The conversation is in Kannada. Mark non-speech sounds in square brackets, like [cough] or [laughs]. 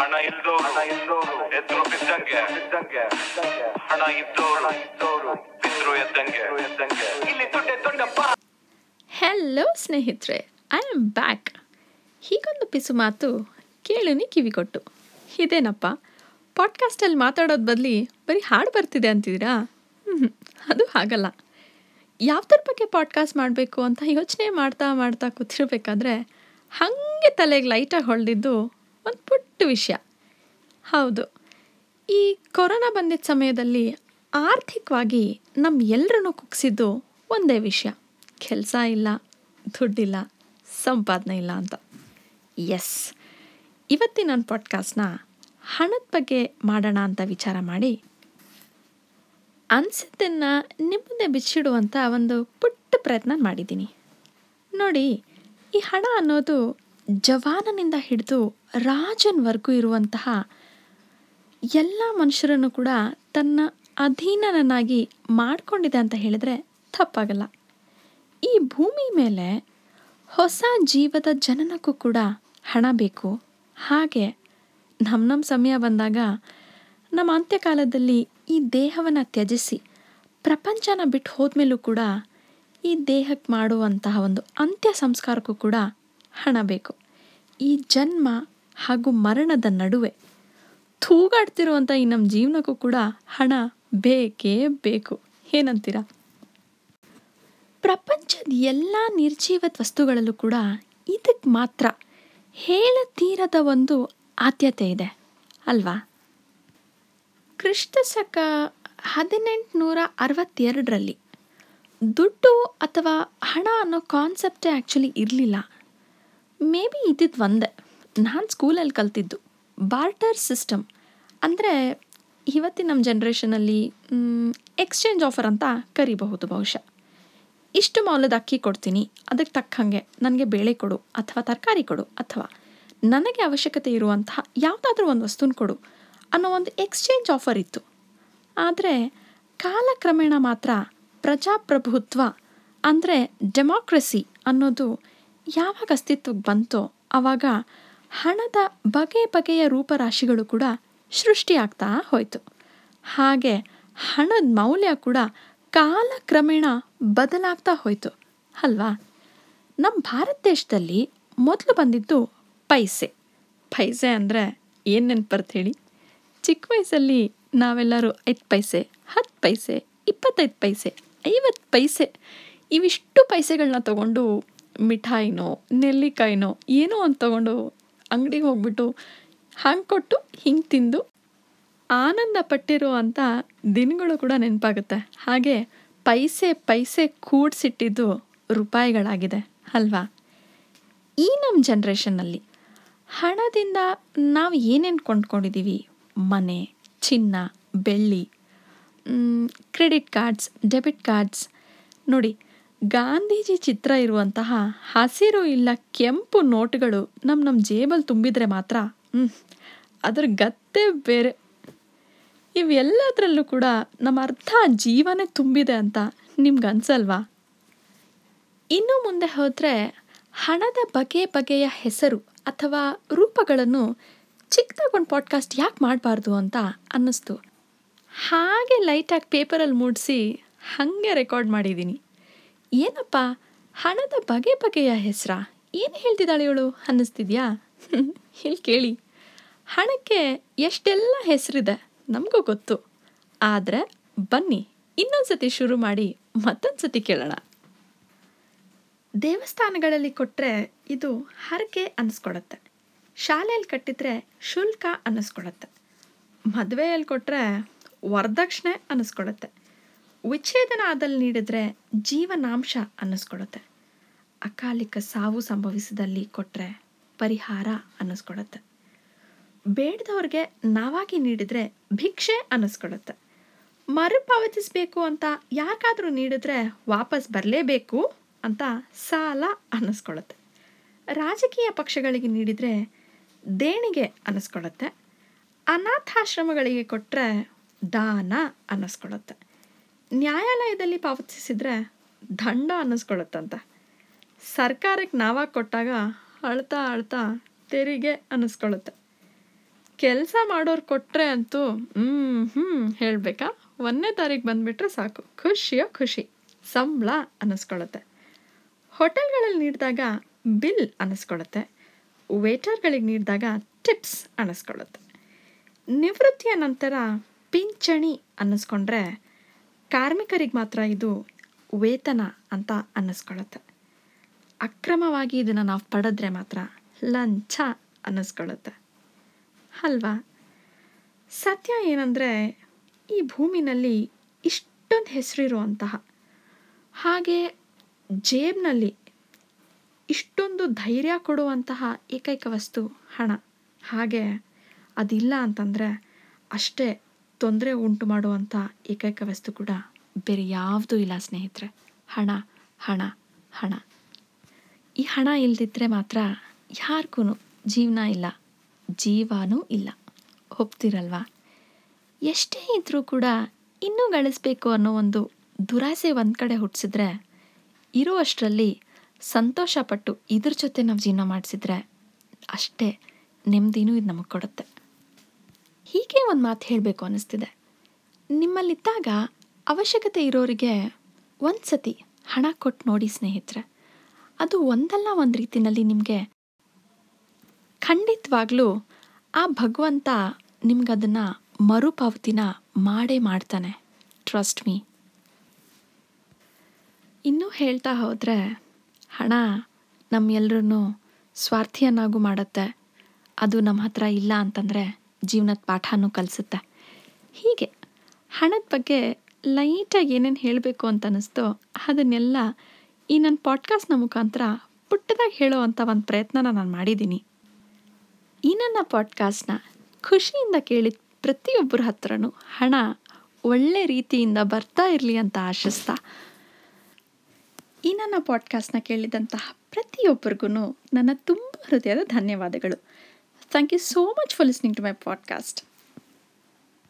ಹಣ ಇಲ್ದೋರು ಹಣ ಇಲ್ದೋರು ಎದ್ರು ಬಿದ್ದಂಗೆ. ಬಿದ್ದಂಗೆ. ಹಣ ಇದ್ದೋರು ಇದ್ದೋರು. ಬಿದ್ರು ಎದ್ದಂಗೆ. ಎದ್ದಂಗೆ. ಇಲ್ಲಿ ದುಡ್ಡೆ ದೊಡ್ಡಪ್ಪ. ಹೆಲೋ ಸ್ನೇಹಿತರೆ. ಐ ಆಮ್ ಬ್ಯಾಕ್ ಹೀಗೊಂದು ಪಿಸು ಮಾತು ಕೇಳುನಿ ಕಿವಿಗೊಟ್ಟು. ಇದೇನಪ್ಪ? ಪಾಡ್ಕಾಸ್ಟಲ್ಲಿ ಮಾತಾಡೋದು ಬದಲಿ ಬರೀ ಹಾಡು ಬರ್ತಿದೆ ಅಂತಿದ್ದೀರಾ? ಅದು ಹಾಗಲ್ಲ. ಯಾವ್ದ್ರ ಬಗ್ಗೆ ಪಾಡ್ಕಾಸ್ಟ್ ಮಾಡಬೇಕು ಅಂತ ಯೋಚನೆ ಮಾಡ್ತಾ ಮಾಡ್ತಾ ಕೂತಿರ್ಬೇಕಾದ್ರೆ ಹಾಗೆ ತಲೆಗೆ ಲೈಟಾಗಿ ಹೊಳೆದಿದ್ದು ಒಂದು ಪುಟ್ಟ ವಿಷಯ. ಹೌದು. ಈ ಕೊರೋನಾ ಬಂದಿದ್ದ ಸಮಯದಲ್ಲಿ ಆರ್ಥಿಕವಾಗಿ ನಮ್ಮ ಎಲ್ಲರನ್ನೂ ಕುಗ್ಸಿದ್ದು ಒಂದೇ ವಿಷಯ. ಕೆಲಸ ಇಲ್ಲ, ದುಡ್ಡಿಲ್ಲ, ಸಂಪಾದನೆ ಇಲ್ಲ ಅಂತ. ಎಸ್. ಇವತ್ತಿನ ನನ್ನ ಪಾಡ್ಕಾಸ್ಟ್ನ ಹಣದ ಬಗ್ಗೆ ಮಾಡೋಣ ಅಂತ ವಿಚಾರ ಮಾಡಿ ಅನಿಸಿದ್ದನ್ನು ನಿಮ್ಮನ್ನೆ ಬಿಚ್ಚಿಡುವಂಥ ಒಂದು ಪುಟ್ಟ ಪ್ರಯತ್ನ ಮಾಡಿದ್ದೀನಿ. ನೋಡಿ, ಈ ಹಣ ಅನ್ನೋದು ಜವಾನನಿಂದ ಹಿಡಿದು ರಾಜನ್ವರೆಗೂ ಇರುವಂತಹ ಎಲ್ಲ ಮನುಷ್ಯರನ್ನು ಕೂಡ ತನ್ನ ಅಧೀನನನ್ನಾಗಿ ಮಾಡಿಕೊಂಡಿದೆ ಅಂತ ಹೇಳಿದರೆ ತಪ್ಪಾಗಲ್ಲ. ಈ ಭೂಮಿ ಮೇಲೆ ಹೊಸ ಜೀವದ ಜನನಕ್ಕೂ ಕೂಡ ಹಣ ಬೇಕು. ಹಾಗೆ ನಮ್ಮ ನಮ್ಮ ಸಮಯ ಬಂದಾಗ ನಮ್ಮ ಅಂತ್ಯಕಾಲದಲ್ಲಿ ಈ ದೇಹವನ್ನು ತ್ಯಜಿಸಿ ಪ್ರಪಂಚನ ಬಿಟ್ಟು ಹೋದ್ಮೇಲೂ ಕೂಡ ಈ ದೇಹಕ್ಕೆ ಮಾಡುವಂತಹ ಒಂದು ಅಂತ್ಯ ಸಂಸ್ಕಾರಕ್ಕೂ ಕೂಡ ಹಣ ಬೇಕು. ಈ ಜನ್ಮ ಹಾಗೂ ಮರಣದ ನಡುವೆ ತೂಗಾಡ್ತಿರುವಂಥ ಈ ನಮ್ಮ ಜೀವನಕ್ಕೂ ಕೂಡ ಹಣ ಬೇಕೇ ಬೇಕು. ಏನಂತೀರಾ? ಪ್ರಪಂಚದ ಎಲ್ಲ ನಿರ್ಜೀವದ ವಸ್ತುಗಳಲ್ಲೂ ಕೂಡ ಇದಕ್ಕೆ ಮಾತ್ರ ಹೇಳತೀರದ ಒಂದು ಆದ್ಯತೆ ಇದೆ. ಅಲ್ವಾ? ಕ್ರಿಸ್ತಸಕ ಹದಿನೆಂಟು ಹದಿನೆಂಟುನೂರ ಅರವತ್ತೆರಡರಲ್ಲಿ ದುಡ್ಡು ಅಥವಾ ಹಣ ಅನ್ನೋ ಕಾನ್ಸೆಪ್ಟೇ ಆ್ಯಕ್ಚುಲಿ ಇರಲಿಲ್ಲ. ಮೇ ಬಿ ಇದ್ದಿದ್ದು ಒಂದೇ. ನಾನು ಸ್ಕೂಲಲ್ಲಿ ಕಲ್ತಿದ್ದು ಬಾರ್ಟರ್ ಸಿಸ್ಟಮ್ ಅಂದರೆ ಇವತ್ತಿನ ನಮ್ಮ ಜನ್ರೇಷನಲ್ಲಿ ಎಕ್ಸ್ಚೇಂಜ್ ಆಫರ್ ಅಂತ ಕರಿಬಹುದು ಬಹುಶಃ. ಇಷ್ಟು ಮೌಲ್ಯದ ಅಕ್ಕಿ ಕೊಡ್ತೀನಿ ಅದಕ್ಕೆ ತಕ್ಕಂಗೆ ನನಗೆ ಬೇಳೆ ಕೊಡು, ಅಥವಾ ತರಕಾರಿ ಕೊಡು, ಅಥವಾ ನನಗೆ ಅವಶ್ಯಕತೆ ಇರುವಂತಹ ಯಾವುದಾದ್ರೂ ಒಂದು ವಸ್ತುನ ಕೊಡು ಅನ್ನೋ ಒಂದು ಎಕ್ಸ್ಚೇಂಜ್ ಆಫರ್ ಇತ್ತು. ಆದರೆ ಕಾಲಕ್ರಮೇಣ ಮಾತ್ರ ಪ್ರಜಾಪ್ರಭುತ್ವ ಅಂದರೆ ಡೆಮಾಕ್ರಸಿ ಅನ್ನೋದು ಯಾವಾಗ ಅಸ್ತಿತ್ವಕ್ಕೆ ಬಂತೋ ಆವಾಗ ಹಣದ ಬಗೆ ಬಗೆಯ ರೂಪರಾಶಿಗಳು ಕೂಡ ಸೃಷ್ಟಿಯಾಗ್ತಾ ಹೋಯಿತು. ಹಾಗೆ ಹಣದ ಮೌಲ್ಯ ಕೂಡ ಕಾಲಕ್ರಮೇಣ ಬದಲಾಗ್ತಾ ಹೋಯಿತು, ಅಲ್ವಾ? ನಮ್ಮ ಭಾರತ ದೇಶದಲ್ಲಿ ಮೊದಲು ಬಂದಿದ್ದು ಪೈಸೆ. ಪೈಸೆ ಅಂದರೆ ಏನು ನೆನ್ಪರ್ತ ಹೇಳಿ? ಚಿಕ್ಕ ವಯಸ್ಸಲ್ಲಿ ನಾವೆಲ್ಲರೂ ಐದು ಪೈಸೆ, ಹತ್ತು ಪೈಸೆ, ಇಪ್ಪತ್ತೈದು ಪೈಸೆ, ಐವತ್ತು ಪೈಸೆ, ಇವಿಷ್ಟು ಪೈಸೆಗಳನ್ನ ತಗೊಂಡು ಮಿಠಾಯಿನೋ, ನೆಲ್ಲಿಕಾಯಿನೋ ಏನೋ ಅಂತ ತಗೊಂಡು ಅಂಗಡಿಗೆ ಹೋಗ್ಬಿಟ್ಟು ಹಂಗೆ ಕೊಟ್ಟು ಹಿಂಗೆ ತಿಂದು ಆನಂದ ಪಟ್ಟಿರುವಂಥ ದಿನಗಳು ಕೂಡ ನೆನಪಾಗುತ್ತೆ. ಹಾಗೆ ಪೈಸೆ ಪೈಸೆ ಕೂಡಿಸಿಟ್ಟಿದ್ದು ರೂಪಾಯಿಗಳಾಗಿದೆ, ಅಲ್ವಾ? ಈ ನಮ್ಮ ಜನ್ರೇಷನ್ನಲ್ಲಿ ಹಣದಿಂದ ನಾವು ಏನೇನು ಕೊಂಡ್ಕೊಂಡಿದ್ದೀವಿ ಮನೆ, ಚಿನ್ನ, ಬೆಳ್ಳಿ ಕ್ರೆಡಿಟ್ ಕಾರ್ಡ್ಸ್ ಡೆಬಿಟ್ ಕಾರ್ಡ್ಸ್ ನೋಡಿ ಗಾಂಧೀಜಿ ಚಿತ್ರ ಇರುವಂತಹ ಹಸಿರು ಇಲ್ಲ ಕೆಂಪು ನೋಟುಗಳು ನಮ್ಮ ನಮ್ಮ ಜೇಬಲ್ಲಿ ತುಂಬಿದರೆ ಮಾತ್ರ ಹ್ಞೂ ಅದ್ರ ಗತ್ತೆ ಬೇರೆ. ಇವೆಲ್ಲದರಲ್ಲೂ ಕೂಡ ನಮ್ಮ ಅರ್ಧ ಜೀವನೇ ತುಂಬಿದೆ ಅಂತ ನಿಮ್ಗೆ ಅನ್ಸಲ್ವಾ? ಇನ್ನು ಮುಂದೆ ಹೋದರೆ ಹಣದ ಬಗೆ ಬಗೆಯ ಹೆಸರು ಅಥವಾ ರೂಪಗಳನ್ನು ಚಿಕ್ಕದಾಗೊಂದು ಪಾಡ್ಕಾಸ್ಟ್ ಯಾಕೆ ಮಾಡಬಾರ್ದು ಅಂತ ಅನ್ನಿಸ್ತು. ಹಾಗೆ ಲೈಟಾಗಿ ಪೇಪರಲ್ಲಿ ಮೂಡಿಸಿ ಹಾಗೆ ರೆಕಾರ್ಡ್ ಮಾಡಿದ್ದೀನಿ ಏನಪ್ಪ? ಹಣದ ಬಗೆ ಬಗೆಯ ಹೆಸರಾ? ಏನು ಹೇಳ್ತಿದ್ದಾಳೆ ಇವಳು? ಅನ್ನಿಸ್ತಿದ್ಯಾ? [laughs] ಇಲ್ಲಿ ಕೇಳಿ. ಹಣಕ್ಕೆ ಎಷ್ಟೆಲ್ಲ ಹೆಸರಿದೆ? ನಮಗೂ ಗೊತ್ತು. ಆದರೆ ಬನ್ನಿ, ಇನ್ನೊಂದ್ಸತಿ ಶುರು ಮಾಡಿ ಮತ್ತೊಂದು ಸತಿ ಕೇಳೋಣ. ದೇವಸ್ಥಾನಗಳಲ್ಲಿ ಕೊಟ್ಟರೆ ಇದು ಹರಕೆ ಅನ್ನಿಸ್ಕೊಡತ್ತೆ. ಶಾಲೆಯಲ್ಲಿ ಕಟ್ಟಿದ್ರೆ ಶುಲ್ಕ ಅನ್ನಿಸ್ಕೊಡತ್ತೆ. ಮದುವೆಯಲ್ಲಿ ಕೊಟ್ಟರೆ ವರದಕ್ಷಿಣೆ ಅನ್ನಿಸ್ಕೊಡತ್ತೆ. ವಿಚ್ಛೇದನ ಆದಲ್ಲಿ ನೀಡಿದರೆ ಜೀವನಾಂಶ ಅನ್ನಿಸ್ಕೊಡುತ್ತೆ. ಅಕಾಲಿಕ ಸಾವು ಸಂಭವಿಸಿದಲ್ಲಿ ಕೊಟ್ಟರೆ ಪರಿಹಾರ ಅನ್ನಿಸ್ಕೊಡತ್ತೆ. ಬೇಡದವ್ರಿಗೆ ನಾವಾಗಿ ನೀಡಿದರೆ ಭಿಕ್ಷೆ ಅನ್ನಿಸ್ಕೊಡುತ್ತೆ. ಮರುಪಾವತಿಸಬೇಕು ಅಂತ ಯಾಕಾದರೂ ನೀಡಿದ್ರೆ ವಾಪಸ್ ಬರಲೇಬೇಕು ಅಂತ ಸಾಲ ಅನ್ನಿಸ್ಕೊಳುತ್ತೆ ರಾಜಕೀಯ ಪಕ್ಷಗಳಿಗೆ ನೀಡಿದರೆ ದೇಣಿಗೆ ಅನ್ನಿಸ್ಕೊಳುತ್ತೆ ಅನಾಥಾಶ್ರಮಗಳಿಗೆ ಕೊಟ್ಟರೆ ದಾನ ಅನ್ನಿಸ್ಕೊಳುತ್ತೆ ನ್ಯಾಯಾಲಯದಲ್ಲಿ ಪಾವತಿಸಿದರೆ ದಂಡ ಅನ್ನಿಸ್ಕೊಳುತ್ತಂತೆ ಸರ್ಕಾರಕ್ಕೆ ನಾವಾಗಿ ಕೊಟ್ಟಾಗ ಅಳ್ತಾ ಅಳ್ತಾ ತೆರಿಗೆ ಅನ್ನಿಸ್ಕೊಳ್ಳುತ್ತೆ. ಕೆಲಸ ಮಾಡೋರು ಕೊಟ್ಟರೆ ಅಂತೂ ಹ್ಞೂ ಹ್ಞೂ ಹೇಳಬೇಕಾ? ಒಂದನೇ ತಾರೀಕು ಬಂದುಬಿಟ್ರೆ ಸಾಕು. ಖುಷಿಯೋ ಖುಷಿ. ಸಂಬಳ ಅನ್ನಿಸ್ಕೊಳತ್ತೆ ಹೋಟೆಲ್ಗಳಲ್ಲಿ ನೀಡಿದಾಗ ಬಿಲ್ ಅನ್ನಿಸ್ಕೊಳ್ಳುತ್ತೆ. ವೇಟರ್ಗಳಿಗೆ ನೀಡಿದಾಗ ಟಿಪ್ಸ್ ಅನ್ನಿಸ್ಕೊಳ್ಳುತ್ತೆ. ನಿವೃತ್ತಿಯ ನಂತರ ಪಿಂಚಣಿ ಅನ್ನಿಸ್ಕೊಂಡ್ರೆ ಕಾರ್ಮಿಕರಿಗೆ ಮಾತ್ರ ಇದು ವೇತನ ಅಂತ ಅನ್ನಿಸ್ಕೊಳ್ಳುತ್ತೆ. ಅಕ್ರಮವಾಗಿ ಇದನ್ನು ನಾವು ಪಡೆದ್ರೆ ಮಾತ್ರ ಲಂಚ ಅನ್ನಿಸ್ಕೊಳ್ಳುತ್ತೆ. ಅಲ್ವಾ? ಸತ್ಯ ಏನಂದರೆ ಈ ಭೂಮಿನಲ್ಲಿ ಇಷ್ಟೊಂದು ಹೆಸರಿರುವಂತಹ ಹಾಗೆ ಜೇಬ್ನಲ್ಲಿ ಇಷ್ಟೊಂದು ಧೈರ್ಯ ಕೊಡುವಂತಹ ಏಕೈಕ ವಸ್ತು ಹಣ. ಹಾಗೆ ಅದಿಲ್ಲ ಅಂತಂದರೆ ಅಷ್ಟೇ ತೊಂದರೆ ಉಂಟು ಮಾಡುವಂಥ ಏಕೈಕ ವಸ್ತು ಕೂಡ ಬೇರೆ ಯಾವುದೂ ಇಲ್ಲ, ಸ್ನೇಹಿತರೆ. ಹಣ ಹಣ ಹಣ. ಈ ಹಣ ಇಲ್ದಿದ್ರೆ ಮಾತ್ರ ಯಾರಿಗೂ ಜೀವನ ಇಲ್ಲ. ಜೀವನೂ ಇಲ್ಲ. ಒಪ್ತಿರಲ್ವಾ? ಎಷ್ಟೇ ಇದ್ದರೂ ಕೂಡ ಇನ್ನೂ ಗಳಿಸ್ಬೇಕು ಅನ್ನೋ ಒಂದು ದುರಾಸೆ ಒಂದು ಕಡೆ ಹುಟ್ಟಿಸಿದ್ರೆ ಇರೋ ಅಷ್ಟರಲ್ಲಿ ಸಂತೋಷಪಟ್ಟು ಇದ್ರ ಜೊತೆ ನಾವು ಜೀವನ ಮಾಡಿಸಿದ್ರೆ ಅಷ್ಟೇ ನೆಮ್ಮದಿನೂ ಇದು ನಮಗೆ ಕೊಡುತ್ತೆ. ಹೀಗೆ ಒಂದು ಮಾತು ಹೇಳಬೇಕು ಅನ್ನಿಸ್ತಿದೆ ನಿಮ್ಮಲ್ಲಿದ್ದಾಗ ಅವಶ್ಯಕತೆ ಇರೋರಿಗೆ ಒಂದು ಸತಿ ಹಣ ಕೊಟ್ಟು ನೋಡಿ ಸ್ನೇಹಿತರೆ. ಅದು ಒಂದಲ್ಲ ಒಂದು ರೀತಿಯಲ್ಲಿ ನಿಮಗೆ ಖಂಡಿತವಾಗ್ಲೂ ಆ ಭಗವಂತ ನಿಮ್ಗದನ್ನು ಮರುಪಾವತಿನ ಮಾಡೇ ಮಾಡ್ತಾನೆ. ಟ್ರಸ್ಟ್ ಮೀ ಇನ್ನೂ ಹೇಳ್ತಾ ಹೋದರೆ ಹಣ ನಮ್ಮೆಲ್ಲರೂ ಸ್ವಾರ್ಥಿಯನ್ನಾಗೂ ಮಾಡುತ್ತೆ. ಅದು ನಮ್ಮ ಹತ್ರ ಇಲ್ಲ ಅಂತಂದರೆ ಜೀವನದ ಪಾಠನೂ ಕಲಿಸುತ್ತೆ. ಹೀಗೆ ಹಣದ ಬಗ್ಗೆ ಲೈಟಾಗಿ ಏನೇನು ಹೇಳಬೇಕು ಅಂತ ಅನ್ನಿಸ್ತೋ ಅದನ್ನೆಲ್ಲ ಈ ನನ್ನ ಪಾಡ್ಕಾಸ್ಟ್ನ ಮುಖಾಂತರ ಪುಟ್ಟದಾಗಿ ಹೇಳೋ ಅಂಥ ಒಂದು ಪ್ರಯತ್ನನ ನಾನು ಮಾಡಿದ್ದೀನಿ. ಈ ನನ್ನ ಪಾಡ್ಕಾಸ್ಟ್ನ ಖುಷಿಯಿಂದ ಕೇಳಿದ ಪ್ರತಿಯೊಬ್ಬರ ಹತ್ರನೂ ಹಣ ಒಳ್ಳೆ ರೀತಿಯಿಂದ ಬರ್ತಾ ಇರಲಿ ಅಂತ ಆಶಿಸ್ತಾ ಈ ನನ್ನ ಪಾಡ್ಕಾಸ್ಟ್ನ ಕೇಳಿದಂತಹ ಪ್ರತಿಯೊಬ್ಬರಿಗೂ ನನ್ನ ತುಂಬ ಹೃದಯದ ಧನ್ಯವಾದಗಳು. Thank you so much for listening to my podcast.